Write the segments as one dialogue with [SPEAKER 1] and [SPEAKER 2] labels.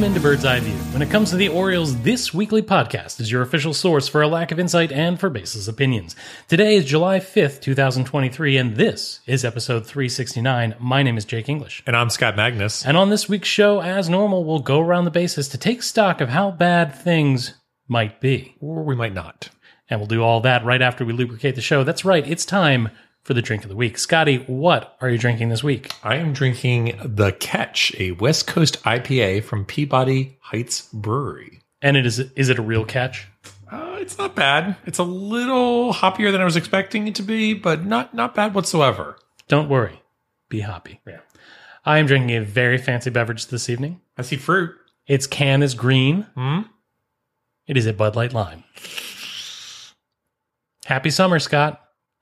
[SPEAKER 1] Welcome into Bird's Eye View. When it comes to the Orioles, this weekly podcast is your official source for a lack of insight and for baseless opinions. Today is July 5th, 2023, and this is episode 369. My name is Jake English.
[SPEAKER 2] And I'm Scott Magnus.
[SPEAKER 1] And on this week's show, as normal, we'll go around the bases to take stock of how bad things might be.
[SPEAKER 2] Or we might not.
[SPEAKER 1] And we'll do all that right after we lubricate the show. That's right, it's time for the drink of the week. Scotty, what are you drinking this week?
[SPEAKER 2] I am drinking The Catch, a West Coast IPA from Peabody Heights Brewery.
[SPEAKER 1] And it is is it a real catch?
[SPEAKER 2] Uh, it's not bad. It's a little hoppier than I was expecting it to be, but not not bad whatsoever.
[SPEAKER 1] Don't worry. Be happy.
[SPEAKER 2] Yeah.
[SPEAKER 1] I am drinking a very fancy beverage this evening.
[SPEAKER 2] I see fruit.
[SPEAKER 1] Its can is green.
[SPEAKER 2] Hmm?
[SPEAKER 1] It is a Bud Light Lime. Happy summer, Scott.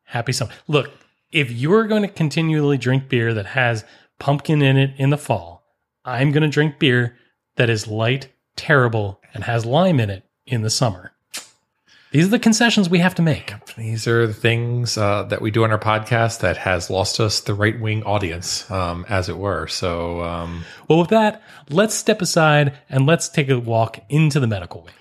[SPEAKER 1] Happy summer. Look, if you're going to continually drink beer that has pumpkin in it in the fall, I'm going to drink beer that is light, terrible, and has lime in it in the summer. These are the concessions we have to make.
[SPEAKER 2] These are the things uh, that we do on our podcast that has lost us the right wing audience, um, as it were. So, um,
[SPEAKER 1] Well, with that, let's step aside and let's take a walk into the medical wing.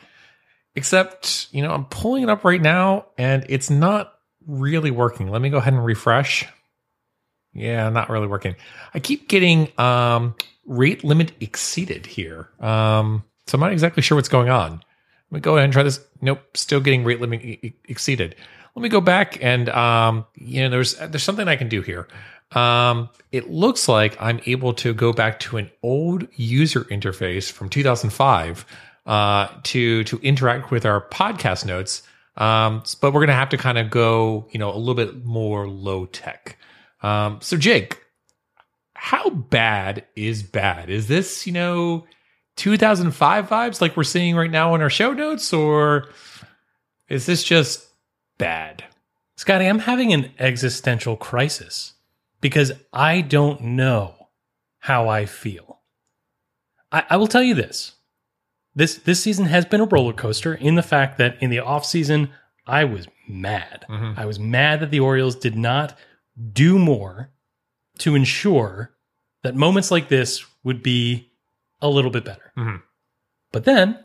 [SPEAKER 2] except, you know, I'm pulling it up right now and it's not really working. Let me go ahead and refresh. Yeah, not really working. I keep getting um, rate limit exceeded here. Um, so I'm not exactly sure what's going on. Let me go ahead and try this. Nope, still getting rate limit e- exceeded. Let me go back and um, you know, there's there's something I can do here. Um, it looks like I'm able to go back to an old user interface from 2005 uh, to to interact with our podcast notes. Um, but we're gonna have to kind of go, you know, a little bit more low tech. Um, so Jake, how bad is bad? Is this, you know, 2005 vibes like we're seeing right now in our show notes, or is this just bad?
[SPEAKER 1] Scotty, I'm having an existential crisis because I don't know how I feel. I, I will tell you this. This this season has been a roller coaster in the fact that in the offseason, I was mad.
[SPEAKER 2] Mhm.
[SPEAKER 1] I was mad that the Orioles did not do more to ensure that moments like this would be a little bit better.
[SPEAKER 2] Mhm.
[SPEAKER 1] But then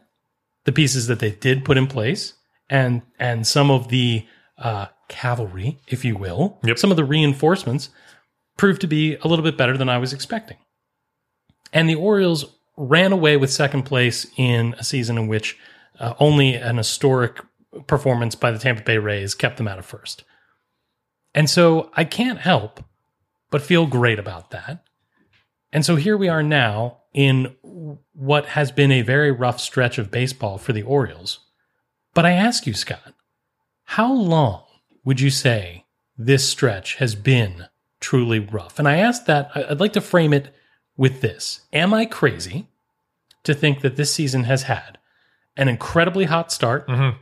[SPEAKER 1] the pieces that they did put in place and and some of the uh, cavalry, if you will,
[SPEAKER 2] Yep.
[SPEAKER 1] some of the reinforcements proved to be a little bit better than I was expecting. And the Orioles ran away with second place in a season in which uh, only an historic performance by the Tampa Bay Rays kept them out of first. And so I can't help but feel great about that. And so here we are now in what has been a very rough stretch of baseball for the Orioles. But I ask you, Scott, how long would you say this stretch has been truly rough? And I ask that, I'd like to frame it with this Am I crazy to think that this season has had an incredibly hot start,
[SPEAKER 2] Mhm.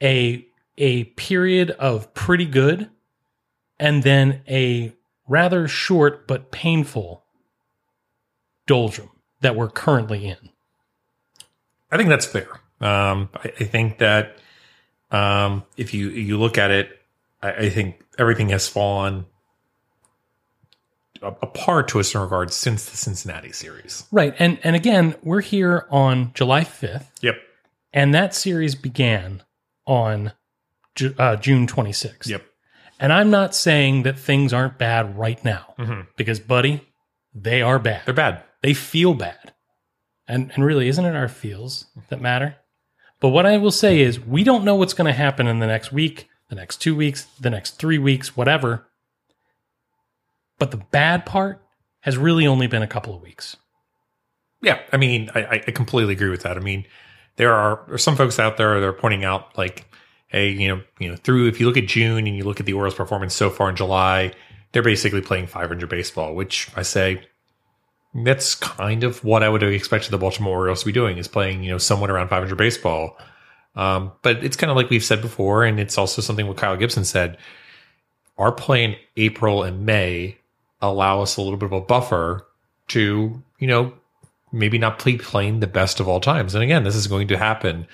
[SPEAKER 1] a, a period of pretty good, and then a rather short but painful doldrum that we're currently in?
[SPEAKER 2] I think that's fair. Um, I, I think that um, if you you look at it, I, I think everything has fallen apart to a certain regard since the Cincinnati series.
[SPEAKER 1] Right. And and again, we're here on July 5th,
[SPEAKER 2] Yep.
[SPEAKER 1] and that series began on Ju- uh, June 26th.
[SPEAKER 2] Yep.
[SPEAKER 1] And I'm not saying that things aren't bad right now,
[SPEAKER 2] Mhm.
[SPEAKER 1] because, buddy, they are bad.
[SPEAKER 2] They're bad.
[SPEAKER 1] They feel bad. And and really, isn't it our feels that matter? But what I will say is, we don't know what's going to happen in the next week, the next two weeks, the next three weeks, whatever. But the bad part has really only been a couple of weeks.
[SPEAKER 2] Yeah, I mean, I, I completely agree with that. I mean, there are, some folks out there that are pointing out like, hey, you know, you know, through if you look at June and you look at the Orioles' performance so far in July, they're basically playing 500 baseball, which I say that's kind of what I would have expected the Baltimore Orioles to be doing is playing, you know, somewhat around 500 baseball. Um, but it's kind of like we've said before, and it's also something what Kyle Gibson said. Our play in April and May allow us a little bit of a buffer to, you know, maybe not play playing the best of all times. And again, this is going to happen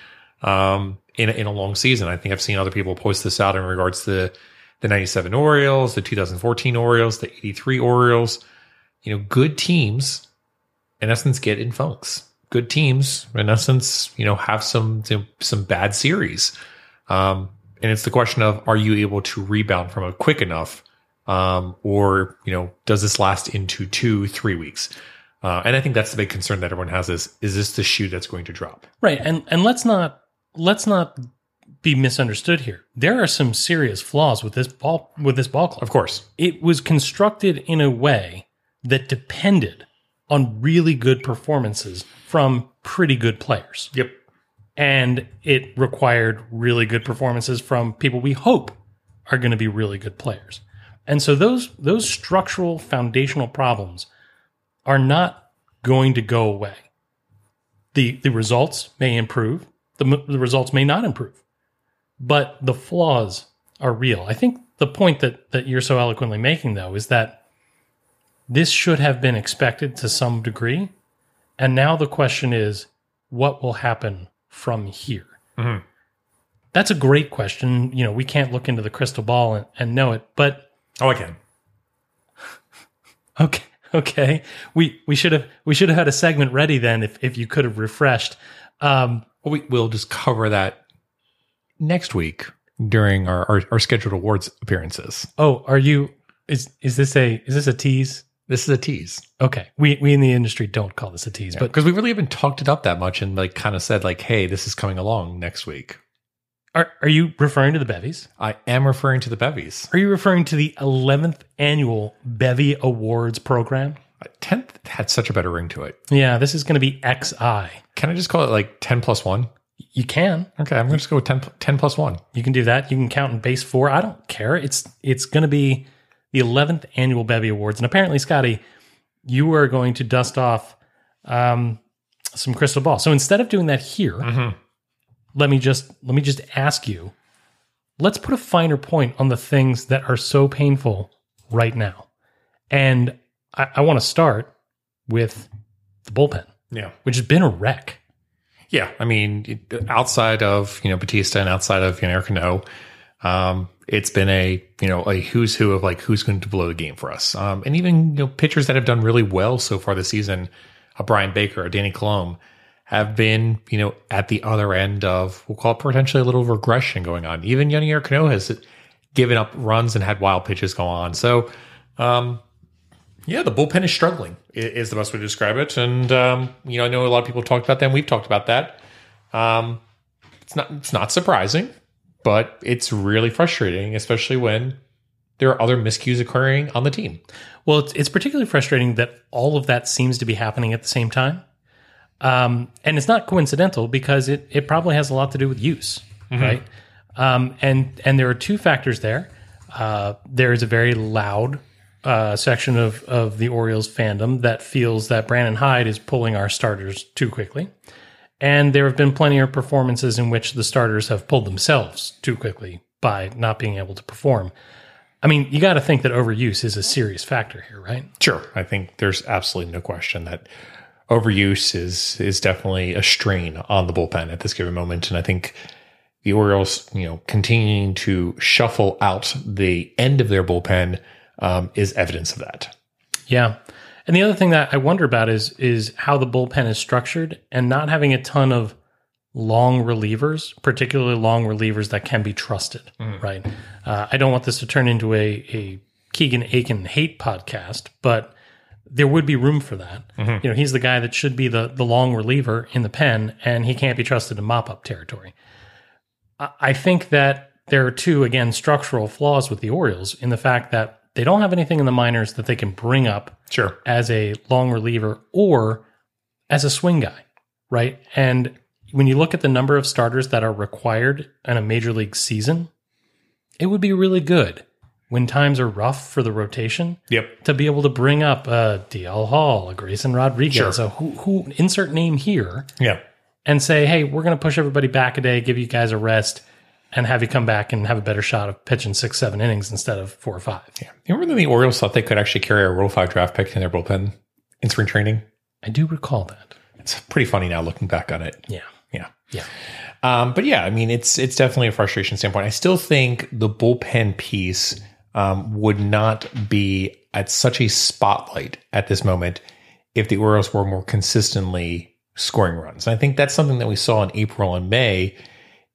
[SPEAKER 2] um, in in a long season. I think I've seen other people post this out in regards to the, the 97 Orioles, the 2014 Orioles, the 83 Orioles. You know, good teams in essence get in funks good teams, in essence, you know, have some some bad series. Um, and it's the question of are you able to rebound from it quick enough, um, or you know, does this last into two, three weeks? Uh, and I think that's the big concern that everyone has: is is this the shoe that's going to drop?
[SPEAKER 1] Right, and and let's not let's not be misunderstood here. There are some serious flaws with this ball with this ball club.
[SPEAKER 2] Of course,
[SPEAKER 1] It was constructed in a way that depended on really good performances from pretty good players.
[SPEAKER 2] yep,
[SPEAKER 1] And it required really good performances from people we hope are going to be really good players. And so those those structural foundational problems are not going to go away. The the results may improve, the, the results may not improve. But the flaws are real. I think the point that that you're so eloquently making though is that this should have been expected to some degree. And now the question is what will happen from here?
[SPEAKER 2] Mhm.
[SPEAKER 1] That's a great question. You know, we can't look into the crystal ball and, and know it, but
[SPEAKER 2] oh, I can.
[SPEAKER 1] okay, okay. We we should have we should have had a segment ready then if if you could have refreshed. Um,
[SPEAKER 2] we, we'll just cover that next week during our, our, our scheduled awards appearances.
[SPEAKER 1] oh, are you is is this a is this a tease?
[SPEAKER 2] This is a tease
[SPEAKER 1] Okay, we we in the industry don't call this a tease, but
[SPEAKER 2] because we really haven't talked it up that much and like kind of said like, hey, this is coming along next week.
[SPEAKER 1] Are are you referring to the bevies?
[SPEAKER 2] I am referring to the bevies.
[SPEAKER 1] Are you referring to the 11th annual Bevy Awards program?
[SPEAKER 2] Tenth had such a better ring to it.
[SPEAKER 1] Yeah, this is going to be XI.
[SPEAKER 2] Can I just call it like ten plus one?
[SPEAKER 1] You can.
[SPEAKER 2] Okay, I'm going to just go with 10, 10 plus one.
[SPEAKER 1] You can do that. You can count in base 4. I don't care. It's it's going to be the 11th annual Bevy Awards and apparently Scotty, you are going to dust off um some crystal ball. So instead of doing that here,
[SPEAKER 2] Mhm.
[SPEAKER 1] Let me just let me just ask you let's put a finer point on the things that are so painful right now. And i, I want to start with the bullpen
[SPEAKER 2] Yeah.
[SPEAKER 1] which has been a wreck.
[SPEAKER 2] Yeah, I mean, outside of you know Bautista and outside of you know Yennier Cano, um, it's been a you know a who's who of like who's going to blow the game for us, um, and even you know pitchers that have done really well so far this season, a Bryan Baker, a Danny Coulombe, have been you know at the other end of we'll call it potentially a little regression going on. Even Yennier Cano has given up runs and had wild pitches go on. So. Um, yeah, the bullpen is struggling. Is the best way to describe it, and um, you know, I know a lot of people talked about that. and We've talked about that. Um, it's not it's not surprising, but it's really frustrating, especially when there are other miscues occurring on the team.
[SPEAKER 1] well it's, it's particularly frustrating that all of that seems to be happening at the same time um, and it's not coincidental because it, it probably has a lot to do with use right um, and and there are two factors there uh, there is a very loud uh, section of, of the Orioles fandom that feels that Brandon Hyde is pulling our starters too quickly. And there have been plenty of performances in which the starters have pulled themselves too quickly by not being able to perform. I mean, you got to think that overuse is a serious factor here, right?
[SPEAKER 2] Sure, I think there's absolutely no question that overuse is is definitely a strain on the bullpen at this given moment, and I think the Orioles, you know, continuing to shuffle out the end of their bullpen um, is evidence of that.
[SPEAKER 1] Yeah. And the other thing that I wonder about is is how the bullpen is structured and not having a ton of long relievers, particularly long relievers that can be trusted, right? Uh, I don't want this to turn into a, a Keegan Akin hate podcast, but there would be room for that. Mm-hmm. You know, he's the guy that should be the the long reliever in the pen, and he can't be trusted in mop up territory. I, I think that there are two again structural flaws with the Orioles in the fact that they don't have anything in the minors that they can bring up
[SPEAKER 2] Sure.
[SPEAKER 1] as a long reliever or as a swing guy, right? And when you look at the number of starters that are required in a major league season, it would be really good when times are rough for the rotation
[SPEAKER 2] Yep.
[SPEAKER 1] to be able to bring up a DL Hall, a Grayson Rodriguez,
[SPEAKER 2] Sure.
[SPEAKER 1] so who, who insert name here
[SPEAKER 2] Yeah.
[SPEAKER 1] and say, hey, we're going to push everybody back a day, give you guys a rest, and have you come back and have a better shot of pitching six, seven innings instead of four or five.
[SPEAKER 2] Yeah. You remember when the Orioles thought they could actually carry a Rule 5 draft pick in their bullpen in spring training?
[SPEAKER 1] I do recall that.
[SPEAKER 2] It's pretty funny now looking back on it.
[SPEAKER 1] Yeah.
[SPEAKER 2] Yeah.
[SPEAKER 1] Yeah.
[SPEAKER 2] Um, but yeah, I mean, it's it's definitely a frustration standpoint. I still think the bullpen piece um, would not be at such a spotlight at this moment if the Orioles were more consistently scoring runs. And I think that's something that we saw in April and May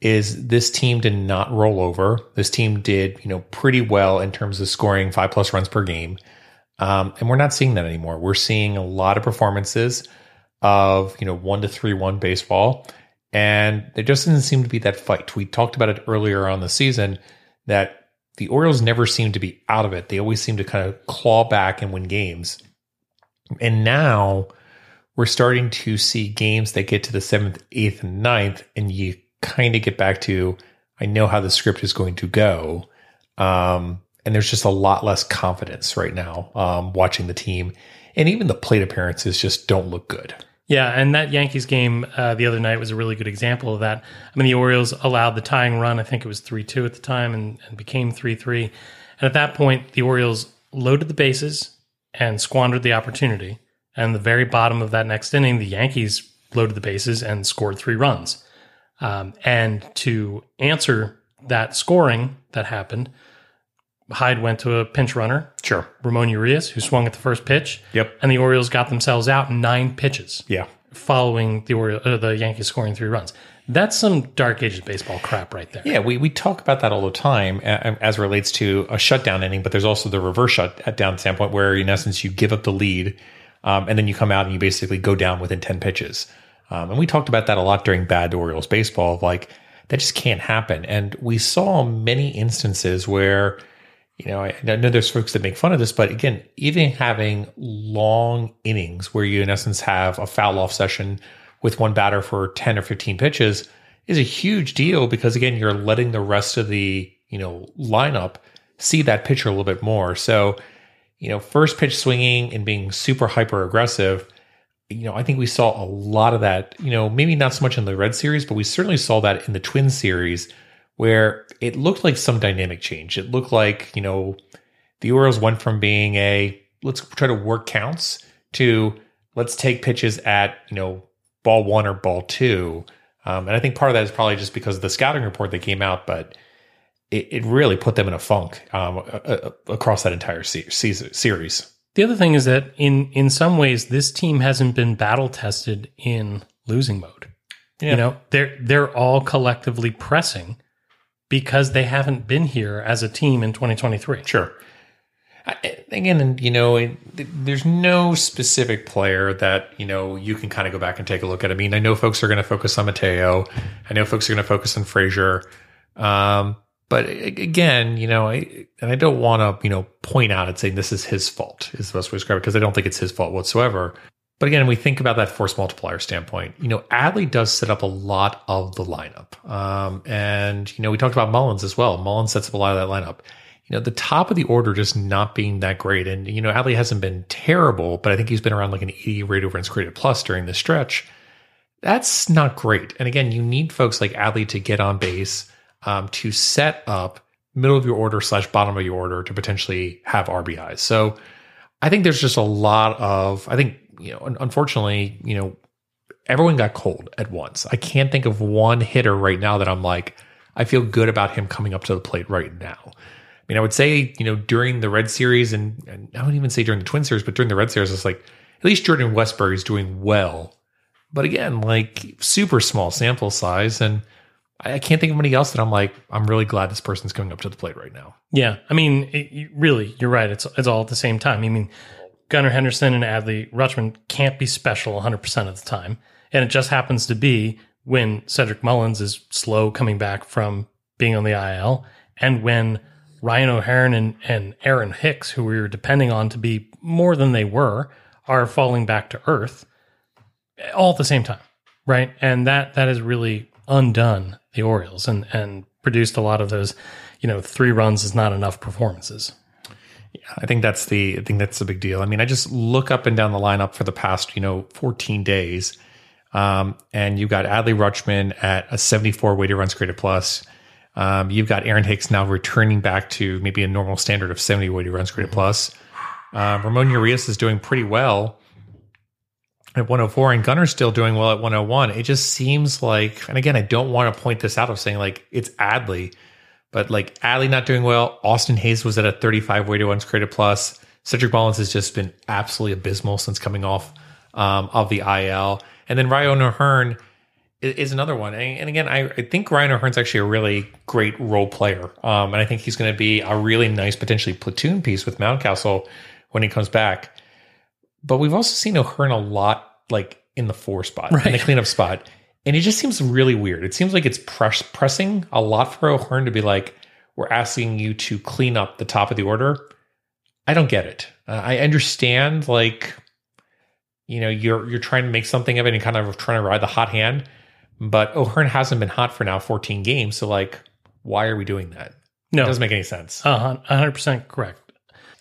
[SPEAKER 2] is this team did not roll over. This team did, you know, pretty well in terms of scoring five plus runs per game. Um, and we're not seeing that anymore. We're seeing a lot of performances of, you know, one to three one baseball. And there just doesn't seem to be that fight. We talked about it earlier on the season that the Orioles never seem to be out of it. They always seem to kind of claw back and win games. And now we're starting to see games that get to the seventh, eighth, and ninth, and you kind of get back to, I know how the script is going to go. Um, and there's just a lot less confidence right now um, watching the team. And even the plate appearances just don't look good.
[SPEAKER 1] Yeah, and that Yankees game uh, the other night was a really good example of that. I mean, the Orioles allowed the tying run. I think it was 3 2 at the time and, and became 3 3. And at that point, the Orioles loaded the bases and squandered the opportunity. And the very bottom of that next inning, the Yankees loaded the bases and scored three runs. Um, and to answer that scoring that happened, Hyde went to a pinch runner,
[SPEAKER 2] Sure.
[SPEAKER 1] Ramon Urias, who swung at the first pitch.
[SPEAKER 2] Yep.
[SPEAKER 1] And the Orioles got themselves out in nine pitches
[SPEAKER 2] Yeah.
[SPEAKER 1] following the Oriole, uh, the Yankees scoring three runs. That's some dark ages baseball crap right there.
[SPEAKER 2] Yeah, we, we talk about that all the time uh, as relates to a shutdown inning, but there's also the reverse shutdown standpoint where, in essence, you give up the lead um, and then you come out and you basically go down within 10 pitches. Um, and we talked about that a lot during bad Orioles baseball. Like, that just can't happen. And we saw many instances where, you know, I, I know there's folks that make fun of this, but again, even having long innings where you, in essence, have a foul off session with one batter for 10 or 15 pitches is a huge deal because, again, you're letting the rest of the, you know, lineup see that pitcher a little bit more. So, you know, first pitch swinging and being super hyper aggressive you know, I think we saw a lot of that, you know, maybe not so much in the Red series, but we certainly saw that in the Twin series where it looked like some dynamic change. It looked like, you know, the Orioles went from being a let's try to work counts to let's take pitches at, you know, ball one or ball two. Um, and I think part of that is probably just because of the scouting report that came out, but it, it really put them in a funk um, across that entire se- series.
[SPEAKER 1] The other thing is that in in some ways this team hasn't been battle tested in losing mode.
[SPEAKER 2] Yeah.
[SPEAKER 1] You know, they're they're all collectively pressing because they haven't been here as a team in 2023.
[SPEAKER 2] Sure. I, again, and you know, it, there's no specific player that you know you can kind of go back and take a look at. I mean, I know folks are going to focus on Mateo. I know folks are going to focus on Frazier. Um, but again, you know, I, and I don't want to, you know, point out and saying this is his fault is the best way to describe it because I don't think it's his fault whatsoever. But again, we think about that force multiplier standpoint. You know, Adley does set up a lot of the lineup. Um, and, you know, we talked about Mullins as well. Mullins sets up a lot of that lineup. You know, the top of the order just not being that great. And, you know, Adley hasn't been terrible, but I think he's been around like an 80 rate over created plus during this stretch. That's not great. And again, you need folks like Adley to get on base, um, to set up middle of your order slash bottom of your order to potentially have RBIs. So I think there's just a lot of, I think, you know, unfortunately, you know, everyone got cold at once. I can't think of one hitter right now that I'm like, I feel good about him coming up to the plate right now. I mean, I would say, you know, during the Red Series and, and I wouldn't even say during the Twin Series, but during the Red Series, it's like at least Jordan Westburg is doing well. But again, like super small sample size. And I can't think of anybody else that I'm like, I'm really glad this person's coming up to the plate right now.
[SPEAKER 1] Yeah, I mean, it, really, you're right. It's it's all at the same time. I mean, Gunnar Henderson and Adley Rutschman can't be special 100 percent of the time, and it just happens to be when Cedric Mullins is slow coming back from being on the IL, and when Ryan O'Hearn and, and Aaron Hicks, who we were depending on to be more than they were, are falling back to earth, all at the same time, right? And that that has really undone the Orioles and and produced a lot of those, you know, three runs is not enough performances.
[SPEAKER 2] Yeah, I think that's the I think that's a big deal. I mean, I just look up and down the lineup for the past, you know, 14 days. Um, and you've got Adley Rutschman at a 74 weighted runs created plus. Um, you've got Aaron Hicks now returning back to maybe a normal standard of 70 weighted runs created plus. Uh, Ramon Urias is doing pretty well at 104 and Gunnar's still doing well at 101. It just seems like, and again, I don't want to point this out of saying like it's Adley, but like Adley not doing well. Austin Hays was at a 35 weighted runs created plus. Cedric Mullins has just been absolutely abysmal since coming off um, of the IL. And then Ryan O'Hearn i- is another one. And, and again, I, I think Ryan O'Hearn's actually a really great role player. Um, and I think he's going to be a really nice, potentially platoon piece with Mountcastle when he comes back. But we've also seen O'Hearn a lot like in the four spot, in the cleanup spot. And it just seems really weird. It seems like it's press, pressing a lot for O'Hearn to be like, we're asking you to clean up the top of the order. I don't get it. Uh, I understand, like, you know, you're you're trying to make something of it and kind of trying to ride the hot hand, but O'Hearn hasn't been hot for now 14 games. So, like, why are we doing that? It
[SPEAKER 1] No,
[SPEAKER 2] doesn't make any sense.
[SPEAKER 1] hun- hundred percent correct.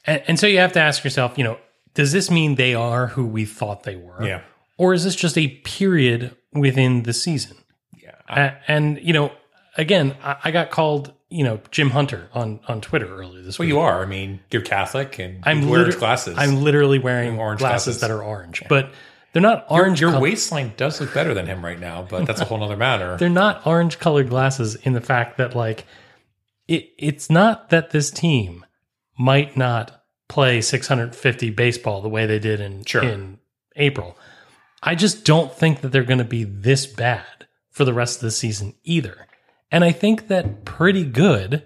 [SPEAKER 1] And, and so you have to ask yourself, you know, does this mean they are who we thought they were?
[SPEAKER 2] yeah,
[SPEAKER 1] Or is this just a period within the season?
[SPEAKER 2] yeah.
[SPEAKER 1] A- and you know, again, I, I got called, you know, Jim Hunter on on Twitter earlier this
[SPEAKER 2] Well,
[SPEAKER 1] week.
[SPEAKER 2] Well, you are. I mean, you're Catholic and
[SPEAKER 1] I'm
[SPEAKER 2] you wear glasses.
[SPEAKER 1] I'm literally wearing
[SPEAKER 2] Orange
[SPEAKER 1] glasses,
[SPEAKER 2] glasses.
[SPEAKER 1] that are orange, but they're not orange.
[SPEAKER 2] your
[SPEAKER 1] col-
[SPEAKER 2] waistline does look better than him right now, but that's a whole other matter.
[SPEAKER 1] they're not orange colored glasses in the fact that like it it's not that this team might not play 650 baseball the way they did in
[SPEAKER 2] Sure.
[SPEAKER 1] in April. I just don't think that they're going to be this bad for the rest of the season either. And I think that pretty good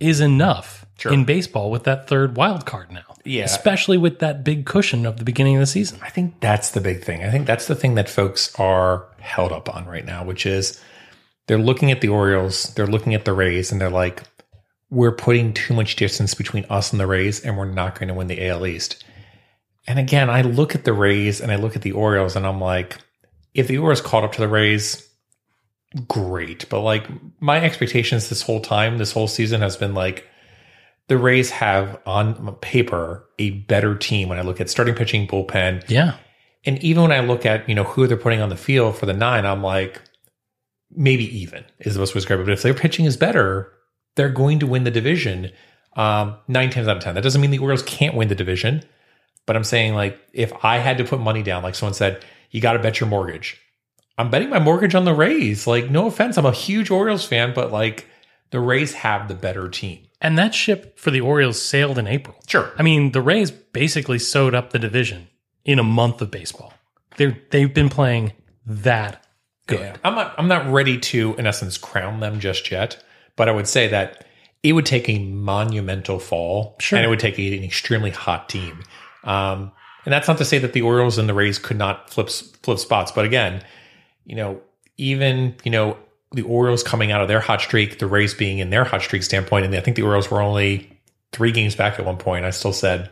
[SPEAKER 1] is enough
[SPEAKER 2] Sure.
[SPEAKER 1] in baseball with that third wild card now.
[SPEAKER 2] Yeah.
[SPEAKER 1] Especially with that big cushion of the beginning of the season.
[SPEAKER 2] I think that's the big thing. I think that's the thing that folks are held up on right now, which is they're looking at the Orioles, they're looking at the Rays, and they're like, we're putting too much distance between us and the Rays, and we're not going to win the AL East. And again, I look at the Rays and I look at the Orioles, and I'm like, if the Orioles caught up to the Rays, great. But like, my expectations this whole time, this whole season has been like, the Rays have on paper a better team when I look at starting pitching, bullpen,
[SPEAKER 1] Yeah.
[SPEAKER 2] and even when I look at, you know, who they're putting on the field for the nine, I'm like, maybe even is the most way to describe it. But if their pitching is better, they're going to win the division um, nine times out of 10. That doesn't mean the Orioles can't win the division. But I'm saying, like, if I had to put money down, like someone said, you got to bet your mortgage. I'm betting my mortgage on the Rays. Like, no offense. I'm a huge Orioles fan, but like, the Rays have the better team.
[SPEAKER 1] And that ship for the Orioles sailed in April.
[SPEAKER 2] Sure.
[SPEAKER 1] I mean, the Rays basically sewed up the division in a month of baseball. They they've been playing that good.
[SPEAKER 2] Yeah. I'm not I'm not ready to, in essence, crown them just yet. But I would say that it would take a monumental fall,
[SPEAKER 1] Sure.
[SPEAKER 2] and it would take an extremely hot team. Um, and that's not to say that the Orioles and the Rays could not flip flip spots. But again, you know, even you know the Orioles coming out of their hot streak, the Rays being in their hot streak standpoint, and I think the Orioles were only three games back at one point. I still said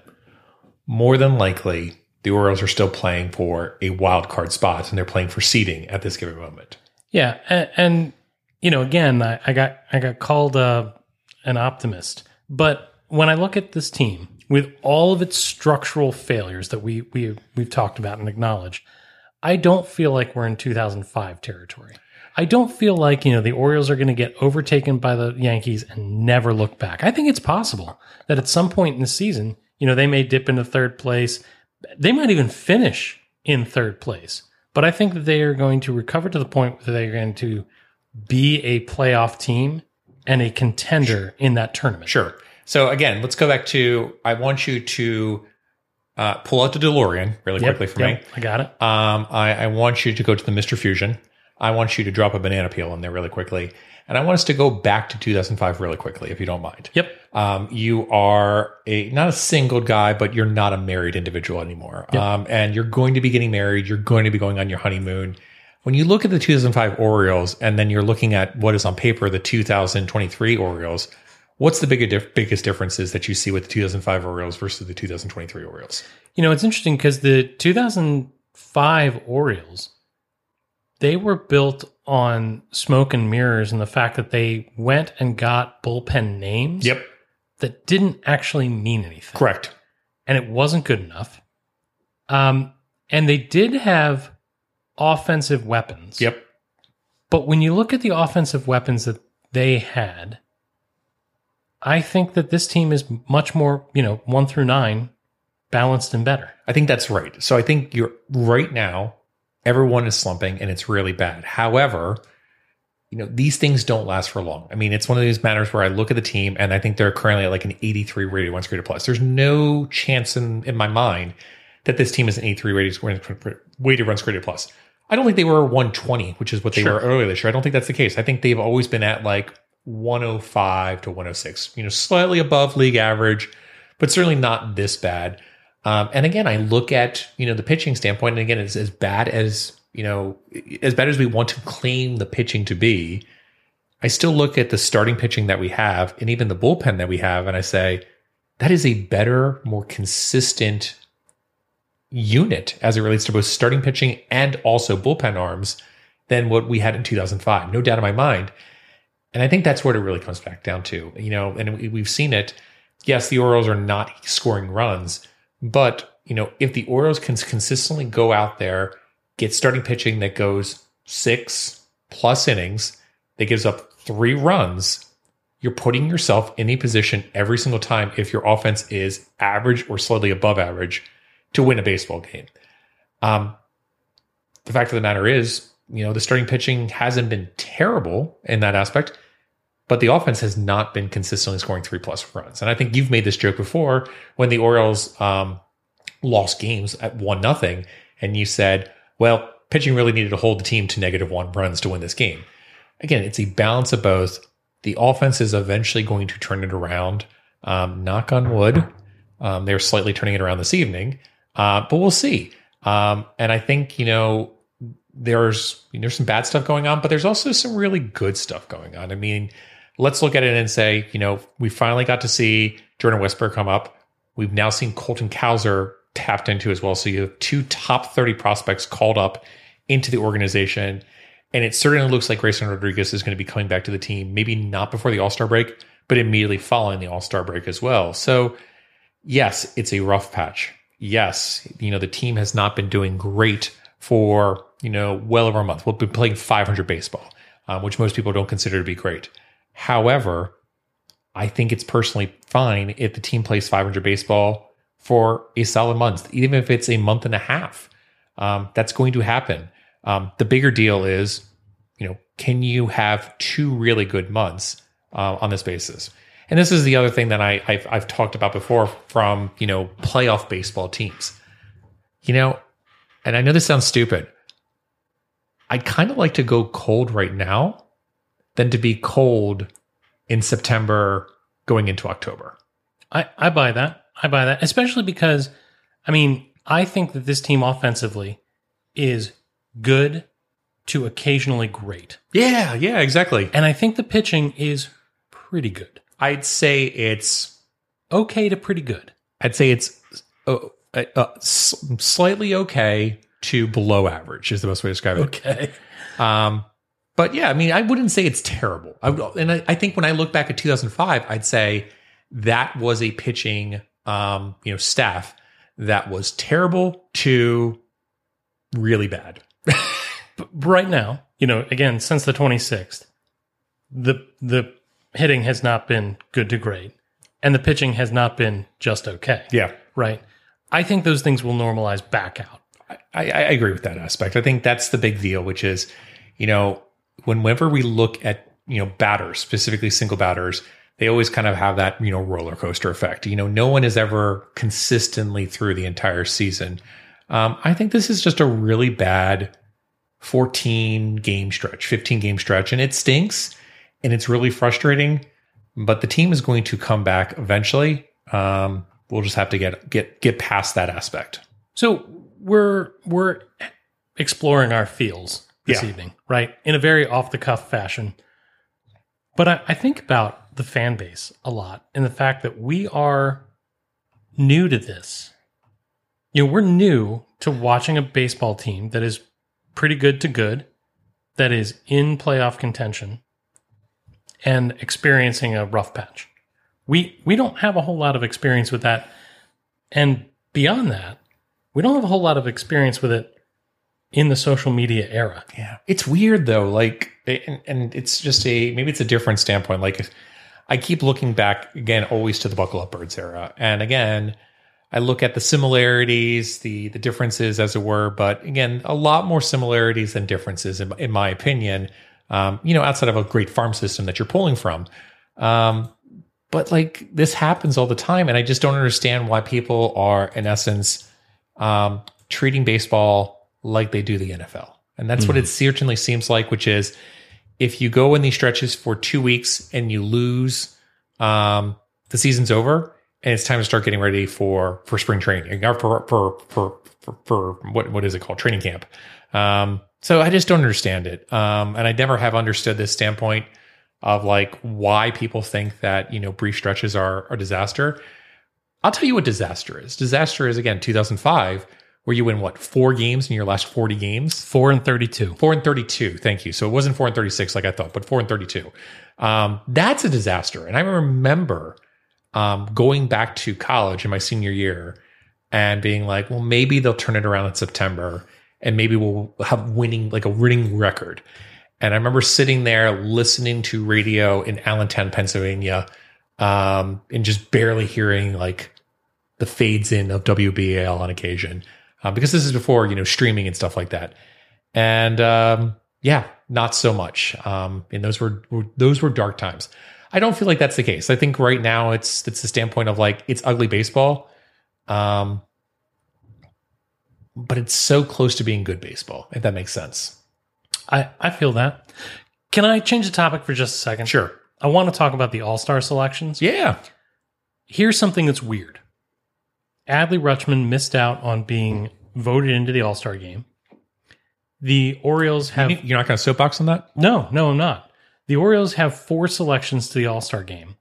[SPEAKER 2] more than likely the Orioles are still playing for a wild card spot, and they're playing for seeding at this given moment.
[SPEAKER 1] Yeah, and, and you know, again, I, I got I got called uh, an optimist, but when I look at this team with all of its structural failures that we we we've talked about and acknowledged, I don't feel like we're in 2005 territory. I don't feel like you know the Orioles are going to get overtaken by the Yankees and never look back. I think it's possible that at some point in the season, you know, they may dip into third place. They might even finish in third place. But I think that they are going to recover to the point where they're going to be a playoff team and a contender in that tournament.
[SPEAKER 2] Sure. So again, let's go back to I want you to uh, pull out the DeLorean really
[SPEAKER 1] Yep,
[SPEAKER 2] quickly for
[SPEAKER 1] yep, I got it.
[SPEAKER 2] Um, I, I want you to go to the Mr. Fusion. I want you to drop a banana peel in there really quickly. And I want us to go back to 2005 really quickly, if you don't mind.
[SPEAKER 1] Yep.
[SPEAKER 2] Um, you are a not a single guy, but you're not a married individual anymore. Um, and you're going to be getting married. You're going to be going on your honeymoon. When you look at the 2005 Orioles, and then you're looking at what is on paper the 2023 Orioles, what's the big, diff- biggest differences that you see with the 2005 Orioles versus the 2023 Orioles?
[SPEAKER 1] You know, it's interesting because the 2005 Orioles, they were built on smoke and mirrors and the fact that they went and got bullpen names Yep. that didn't actually mean anything.
[SPEAKER 2] correct.
[SPEAKER 1] and it wasn't good enough. Um, and they did have offensive weapons.
[SPEAKER 2] Yep.
[SPEAKER 1] But when you look at the offensive weapons that they had, I think that this team is much more, you know, one through nine, balanced and better.
[SPEAKER 2] I think that's right. So I think you're right now, everyone is slumping and it's really bad. However, you know, these things don't last for long. I mean, it's one of these matters where I look at the team and I think they're currently at like an 83 weighted runs created plus. There's no chance in, in my mind that this team is an 83 weighted, weighted runs created plus. I don't think they were 120, which is what they
[SPEAKER 1] Sure.
[SPEAKER 2] were earlier this year. I don't think that's the case. I think they've always been at like 105 to 106, you know, slightly above league average, but certainly not this bad. Um, and again, I look at, you know, the pitching standpoint, and again, it's as bad as, you know, as bad as we want to claim the pitching to be, I still look at the starting pitching that we have and even the bullpen that we have, and I say, that is a better, more consistent unit as it relates to both starting pitching and also bullpen arms than what we had in 2005. No doubt in my mind. And I think that's what it really comes back down to. You know, and we- we've seen it. Yes, the Orioles are not scoring runs, but you know, if the Orioles can consistently go out there, get starting pitching that goes six plus innings, that gives up three runs, you're putting yourself in a position every single time if your offense is average or slightly above average to win a baseball game. Um, the fact of the matter is, you know, the starting pitching hasn't been terrible in that aspect, but the offense has not been consistently scoring three plus runs. And I think you've made this joke before when the Orioles um, lost games at one nothing, and you said, "Well, pitching really needed to hold the team to negative one runs to win this game." Again, it's a balance of both. The offense is eventually going to turn it around. Um, knock on wood. Um, they're slightly turning it around this evening, uh, but we'll see. Um, and I think you know there's there's some bad stuff going on, but there's also some really good stuff going on. I mean, let's look at it and say, you know, we finally got to see Jordan Westburg come up. We've now seen Colton Cowser tapped into as well. So you have two top 30 prospects called up into the organization. And it certainly looks like Grayson Rodriguez is going to be coming back to the team, maybe not before the All Star break, but immediately following the All Star break as well. So, yes, it's a rough patch. Yes, you know, the team has not been doing great for, you know, well over a month. We've been playing 500 baseball, um, which most people don't consider to be great. However, I think it's personally fine if the team plays 500 baseball for a solid month, even if it's a month and a half. Um, that's going to happen. Um, the bigger deal is, you know, can you have two really good months uh, on this basis? And this is the other thing that I, I've, I've talked about before from you know playoff baseball teams. You know, and I know this sounds stupid. I'd kind of like to go cold right now than to be cold in September going into October.
[SPEAKER 1] I, I buy that. I buy that, especially because, I mean, I think that this team offensively is good to occasionally great.
[SPEAKER 2] Yeah, yeah, exactly.
[SPEAKER 1] And I think the pitching is pretty good.
[SPEAKER 2] I'd say it's
[SPEAKER 1] Okay to pretty good.
[SPEAKER 2] I'd say it's uh, uh, slightly okay to below average is the best way to describe it.
[SPEAKER 1] Okay.
[SPEAKER 2] Um, but yeah, I mean, I wouldn't say it's terrible. I would, and I, I think when I look back at 2005, I'd say that was a pitching, um, you know, staff that was terrible to really bad.
[SPEAKER 1] But right now, you know, again, since the 26th, the the hitting has not been good to great, and the pitching has not been just okay.
[SPEAKER 2] Yeah,
[SPEAKER 1] Right. I think those things will normalize back out.
[SPEAKER 2] I, I agree with that aspect. I think that's the big deal, which is, you know, whenever we look at, you know, batters, specifically single batters, they always kind of have that, you know, roller coaster effect. You know, no one is ever consistently through the entire season. Um, I think this is just a really bad 14 game stretch, 15 game stretch, and it stinks and it's really frustrating. But the team is going to come back eventually. Um, we'll just have to get get get past that aspect.
[SPEAKER 1] So we're we're exploring our feels this
[SPEAKER 2] Yeah.
[SPEAKER 1] evening, right? In a very off the cuff fashion. But I, I think about the fan base a lot and the fact that we are new to this. You know, we're new to watching a baseball team that is pretty good to good, that is in playoff contention, and experiencing a rough patch. We we don't have a whole lot of experience with that. And beyond that, we don't have a whole lot of experience with it in the social media era.
[SPEAKER 2] Yeah, it's weird though. Like, and, and it's just a maybe it's a different standpoint. Like, I keep looking back again, always to the Buckle Up Birds era, and again, I look at the similarities, the the differences, as it were. But again, a lot more similarities than differences, in, in my opinion. Um, you know, outside of a great farm system that you're pulling from. Um, but like this happens all the time, and I just don't understand why people are, in essence, um, treating baseball like they do the NFL. And that's what it certainly seems like, which is if you go in these stretches for two weeks and you lose, um, the season's over and it's time to start getting ready for for spring training or for for for for, for what what is it called training camp. Um, so I just don't understand it, um, and I never have understood this standpoint of like why people think that you know brief stretches are a disaster. I'll tell you what disaster is. Disaster is again 2005, where you win what four games in your last 40 games.
[SPEAKER 1] Four and thirty-two.
[SPEAKER 2] Four and 32. Thank you. So it wasn't four and 36 like I thought, but four and 32. Um, that's a disaster. And I remember um, going back to college in my senior year and being like, well, maybe they'll turn it around in September and maybe we'll have winning, like a winning record. And I remember sitting there listening to radio in Allentown, Pennsylvania, um, and just barely hearing like the fades in of WBAL on occasion, uh, because this is before you know streaming and stuff like that. And um, yeah, not so much. Um, and those were, were those were dark times. I don't feel like that's the case. I think right now it's it's the standpoint of like it's ugly baseball, um, but it's so close to being good baseball. If that makes sense.
[SPEAKER 1] I, I feel that. Can I change the topic for just a second?
[SPEAKER 2] Sure.
[SPEAKER 1] I want to talk about the All Star selections.
[SPEAKER 2] Yeah.
[SPEAKER 1] Here's something that's weird. Adley Rutschman missed out on being voted into the All Star game. The Orioles have
[SPEAKER 2] You're not going to soapbox on that?
[SPEAKER 1] no, no, I'm not. The Orioles have four selections to the All Star game,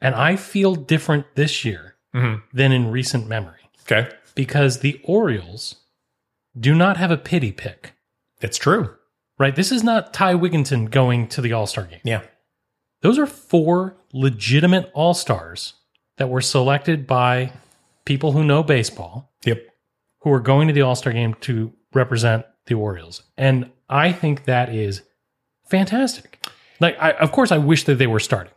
[SPEAKER 1] and I feel different this year
[SPEAKER 2] Mhm.
[SPEAKER 1] than in recent memory
[SPEAKER 2] Okay.
[SPEAKER 1] because the Orioles do not have a pity pick.
[SPEAKER 2] It's true.
[SPEAKER 1] Right? This is not Ty Wigginton going to the All Star game.
[SPEAKER 2] Yeah.
[SPEAKER 1] Those are four legitimate All Stars that were selected by people who know baseball,
[SPEAKER 2] Yep.
[SPEAKER 1] who are going to the All Star game to represent the Orioles. And I think that is fantastic. Like, I, of course, I wish that they were starting.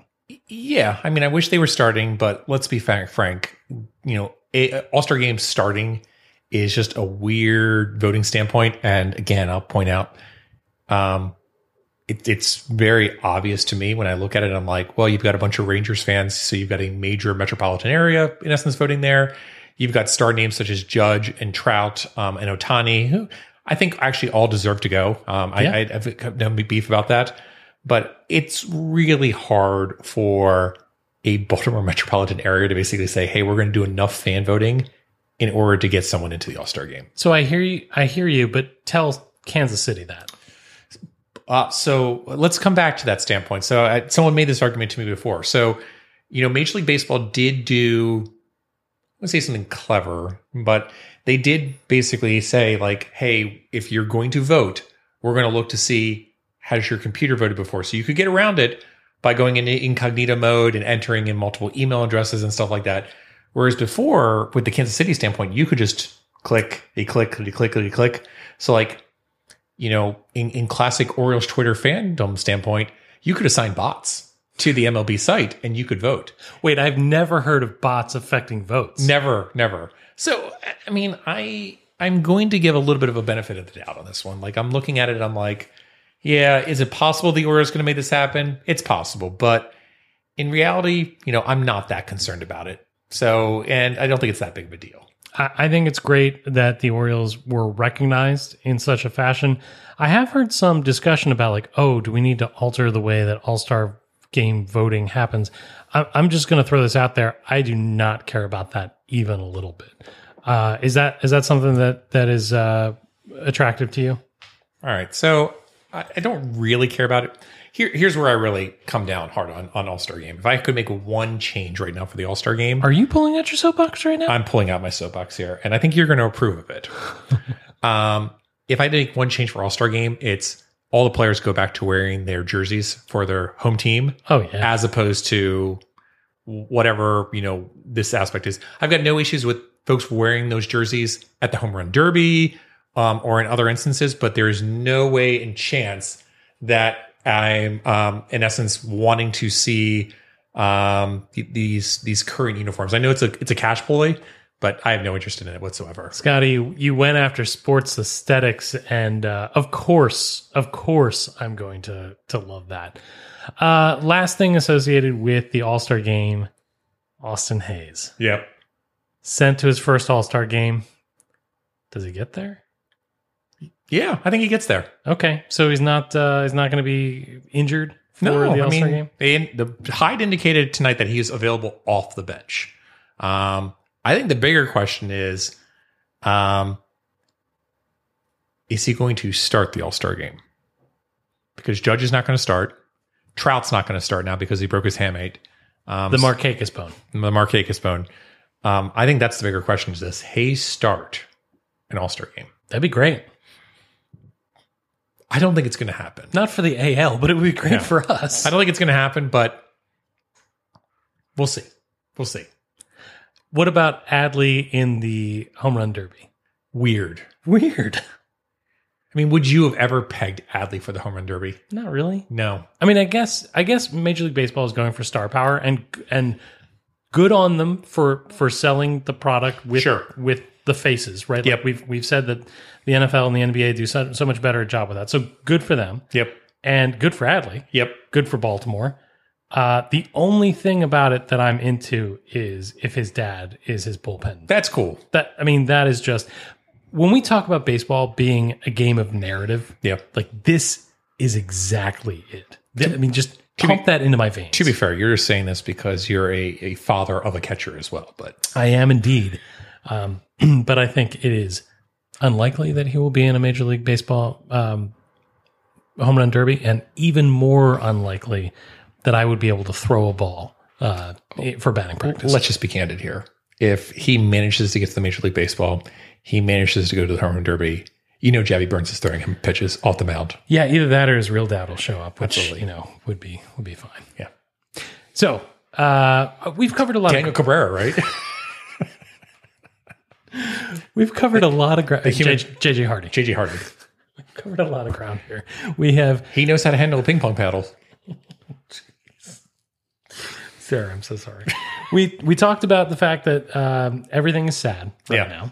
[SPEAKER 2] Yeah, I mean, I wish they were starting, but let's be frank. frank you know, All Star Games starting is just a weird voting standpoint. And again, I'll point out, um, it, it's very obvious to me when I look at it. I'm like, well, you've got a bunch of Rangers fans, so you've got a major metropolitan area in essence voting there. You've got star names such as Judge and Trout um, and Ohtani, who I think actually all deserve to go. Um,
[SPEAKER 1] Yeah.
[SPEAKER 2] I, I have no beef about that, but it's really hard for a Baltimore metropolitan area to basically say, "Hey, we're going to do enough fan voting in order to get someone into the All Star game."
[SPEAKER 1] So I hear you. I hear you, but tell Kansas City that.
[SPEAKER 2] Uh, so let's come back to that standpoint. So I, someone made this argument to me before. So, you know, Major League Baseball did do, let's say something clever, but they did basically say like, hey, if you're going to vote, we're going to look to see has your computer voted before. So you could get around it by going into incognito mode and entering in multiple email addresses and stuff like that. Whereas before, with the Kansas City standpoint, you could just click, a click, click, click, click, click. So like you know, in, in classic Orioles Twitter fandom standpoint, you could assign bots to the MLB site and you could vote.
[SPEAKER 1] Wait, I've never heard of bots affecting votes.
[SPEAKER 2] Never, never. So, I mean, I I'm going to give a little bit of a benefit of the doubt on this one. Like I'm looking at it, I'm like, yeah, is it possible the Orioles going to make this happen? It's possible, but in reality, you know, I'm not that concerned about it. So, and I don't think it's that big of a deal.
[SPEAKER 1] I think it's great that the Orioles were recognized in such a fashion. I have heard some discussion about like, oh, do we need to alter the way that All Star game voting happens? I'm just going to throw this out there. I do not care about that even a little bit. Uh, is that is that something that that is uh, attractive to you?
[SPEAKER 2] All right. So I, I don't really care about it. Here, here's where I really come down hard on, on All Star Game. If I could make one change right now for the All Star Game,
[SPEAKER 1] Are you pulling out your soapbox right now?
[SPEAKER 2] I'm pulling out my soapbox here, and I think you're going to approve of it. um, if I make one change for All Star Game, it's all the players go back to wearing their jerseys for their home team,
[SPEAKER 1] oh yeah,
[SPEAKER 2] as opposed to whatever you know this aspect is. I've got no issues with folks wearing those jerseys at the home run derby um, or in other instances, but there is no way and chance that I'm um, in essence wanting to see um, th- these these current uniforms. I know it's a it's a cash ploy, but I have no interest in it whatsoever.
[SPEAKER 1] Scotty, you, you went after sports aesthetics, and uh, of course, of course, I'm going to to love that. Uh, last thing associated with the All Star game, Austin Hays
[SPEAKER 2] Yep.
[SPEAKER 1] sent to his first All Star game. Does he get there?
[SPEAKER 2] Yeah, I think he gets there.
[SPEAKER 1] Okay, so he's not uh, he's not going to be injured for
[SPEAKER 2] No,
[SPEAKER 1] the All Star
[SPEAKER 2] mean,
[SPEAKER 1] game.
[SPEAKER 2] they- the Hyde indicated tonight that he is available off the bench. Um, I think the bigger question is, um, is he going to start the All Star game? Because Judge is not going to start. Trout's not going to start now because he broke his hamate. Um,
[SPEAKER 1] The Markakis bone.
[SPEAKER 2] the Markakis bone. Um, I think that's the bigger question: is this Hays start an All Star game?
[SPEAKER 1] That'd be great.
[SPEAKER 2] I don't think it's going to happen.
[SPEAKER 1] Not for the AL, but it would be great
[SPEAKER 2] Yeah.
[SPEAKER 1] for us.
[SPEAKER 2] I don't think it's going to happen, but we'll see. We'll see.
[SPEAKER 1] What about Adley in the home run derby?
[SPEAKER 2] Weird.
[SPEAKER 1] Weird.
[SPEAKER 2] I mean, would you have ever pegged Adley for the home run derby?
[SPEAKER 1] Not really.
[SPEAKER 2] No.
[SPEAKER 1] I mean, I guess I guess Major League Baseball is going for star power and and good on them for for selling the product with
[SPEAKER 2] Sure.
[SPEAKER 1] with the faces, right?
[SPEAKER 2] Yep.
[SPEAKER 1] Like we've we've said that the NFL and the NBA do so, so much better a job with that. So good for them
[SPEAKER 2] Yep.
[SPEAKER 1] and good for Adley.
[SPEAKER 2] Yep.
[SPEAKER 1] Good for Baltimore. Uh, the only thing about it that I'm into is if his dad is his bullpen.
[SPEAKER 2] That's cool.
[SPEAKER 1] That I mean, that is just when we talk about baseball being a game of narrative.
[SPEAKER 2] Yep.
[SPEAKER 1] Like this is exactly it. Th- I mean, just pump that into my veins.
[SPEAKER 2] To be fair, you're just saying this because you're a, a father of a catcher as well. But
[SPEAKER 1] I am indeed, um, but I think it is unlikely that he will be in a Major League Baseball um, home run derby, and even more unlikely that I would be able to throw a ball uh, for batting practice.
[SPEAKER 2] let's just be candid here. If he manages to get to the Major League Baseball, he manages to go to the home run derby. You know, Javi Burns is throwing him pitches off the mound.
[SPEAKER 1] yeah, either that or his real dad will show up, which
[SPEAKER 2] Absolutely.
[SPEAKER 1] you know would be would be fine.
[SPEAKER 2] Yeah.
[SPEAKER 1] So uh, we've covered a lot.
[SPEAKER 2] Daniel Cabrera, right?
[SPEAKER 1] We've covered a lot of ground. JJ Hardy
[SPEAKER 2] JJ Hardy.
[SPEAKER 1] covered a lot of ground here. We have
[SPEAKER 2] He knows how to handle a ping pong paddle.
[SPEAKER 1] Sarah, I'm so sorry. we we talked about the fact that um, everything is sad right
[SPEAKER 2] Yeah.
[SPEAKER 1] now.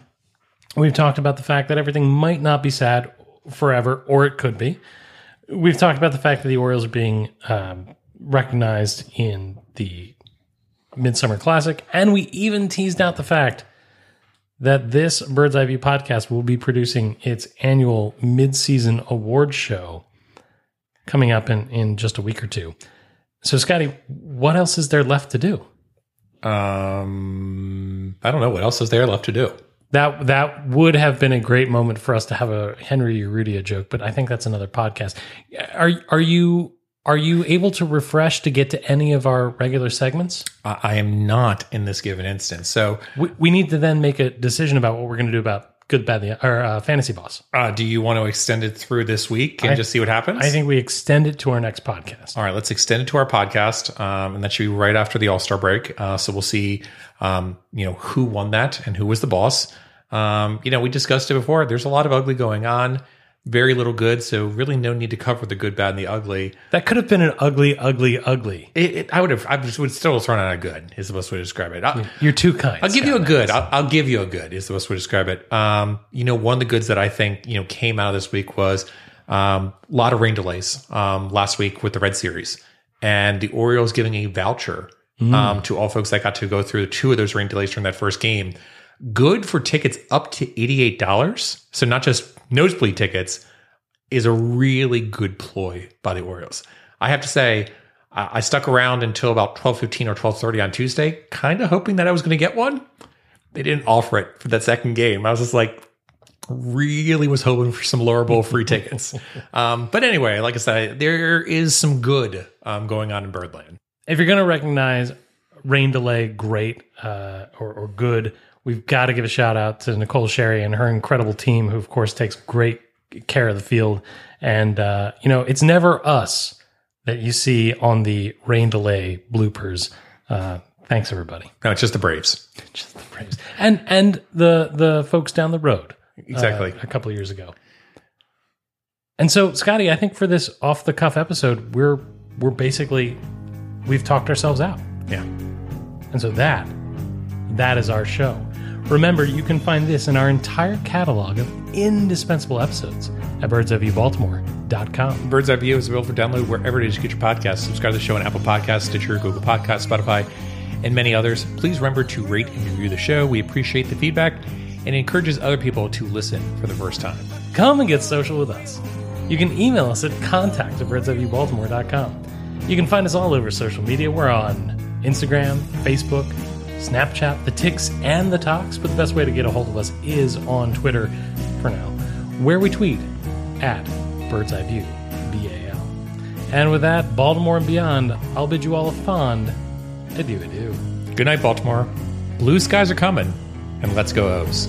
[SPEAKER 1] We've talked about the fact that everything might not be sad forever, or it could be. We've talked about the fact that the Orioles are being um, recognized in the Midsummer Classic, and we even teased out the fact that this Bird's Eye View podcast will be producing its annual mid-season award show coming up in, in just a week or two. So, Scotty, what else is there left to do?
[SPEAKER 2] Um, I don't know what else is there left to do.
[SPEAKER 1] That that would have been a great moment for us to have a Henry Urrutia joke, but I think that's another podcast. Are are you are you able to refresh to get to any of our regular segments?
[SPEAKER 2] I, I am not in this given instance. So,
[SPEAKER 1] We, we need to then make a decision about what we're going to do about good, bad, the or uh, fantasy boss.
[SPEAKER 2] uh, do you want to extend it through this week and
[SPEAKER 1] I-
[SPEAKER 2] just see what happens?
[SPEAKER 1] I think we extend it to our next podcast.
[SPEAKER 2] All right, let's extend it to our podcast, um, and that should be right after the All Star break. Uh, so we'll see, um, you know, who won that and who was the boss. Um, you know, we discussed it before. There's a lot of ugly going on, very little good. So really, no need to cover the good, bad, and the ugly.
[SPEAKER 1] That could have been an ugly, ugly, ugly.
[SPEAKER 2] It, it, I would have, I would still thrown out a good. Is the best way to describe it. I,
[SPEAKER 1] You're too kind.
[SPEAKER 2] I'll give you a good. I'll, I'll give you a good. Is the best way to describe it. Um, you know, one of the goods that I think you know came out of this week was um, a lot of rain delays um, last week with the Red Series, and the Orioles giving a voucher um, to all folks that got to go through two of those rain delays during that first game. Good for tickets up to eighty eight dollars. So not just nosebleed tickets is a really good ploy by the Orioles. I have to say, I stuck around until about twelve fifteen or twelve thirty on Tuesday, kind of hoping that I was going to get one. They didn't offer it for that second game. I was just like, really was hoping for some lower bowl free tickets. Um, but anyway, like I said, there is some good um, going on in Birdland.
[SPEAKER 1] if you're going to recognize rain delay, great uh, or, or good, we've got to give a shout out to Nicole Sherry and her incredible team, who of course takes great care of the field. And uh, you know, it's never us that you see on the rain delay bloopers. Uh, thanks, everybody.
[SPEAKER 2] No, it's just the Braves.
[SPEAKER 1] Just the Braves. and and the the folks down the road
[SPEAKER 2] Exactly.
[SPEAKER 1] uh, a couple of years ago. And so, Scotty, I think for this off the cuff episode, we're we're basically we've talked ourselves out.
[SPEAKER 2] yeah.
[SPEAKER 1] And so that that is our show. Remember, you can find this in our entire catalog of indispensable episodes at birdseyeviewbaltimore.com.
[SPEAKER 2] Bird's Eye View is available for download wherever it is you get your podcasts. Subscribe to the show on Apple Podcasts, Stitcher, Google Podcasts, Spotify, and many others. Please remember to rate and review the show. We appreciate the feedback. and encourages other people to listen for the first time.
[SPEAKER 1] Come and get social with us. You can email us at contact at birdseyeviewbaltimore.com. You can find us all over social media. We're on Instagram, Facebook, Snapchat, the Ticks, and the Talks, but the best way to get a hold of us is on Twitter for now, where we tweet at Bird's Eye View, B-A-L. And with that, Baltimore and beyond, I'll bid you all a fond adieu adieu.
[SPEAKER 2] Good night, Baltimore. Blue skies are coming, and let's go O's.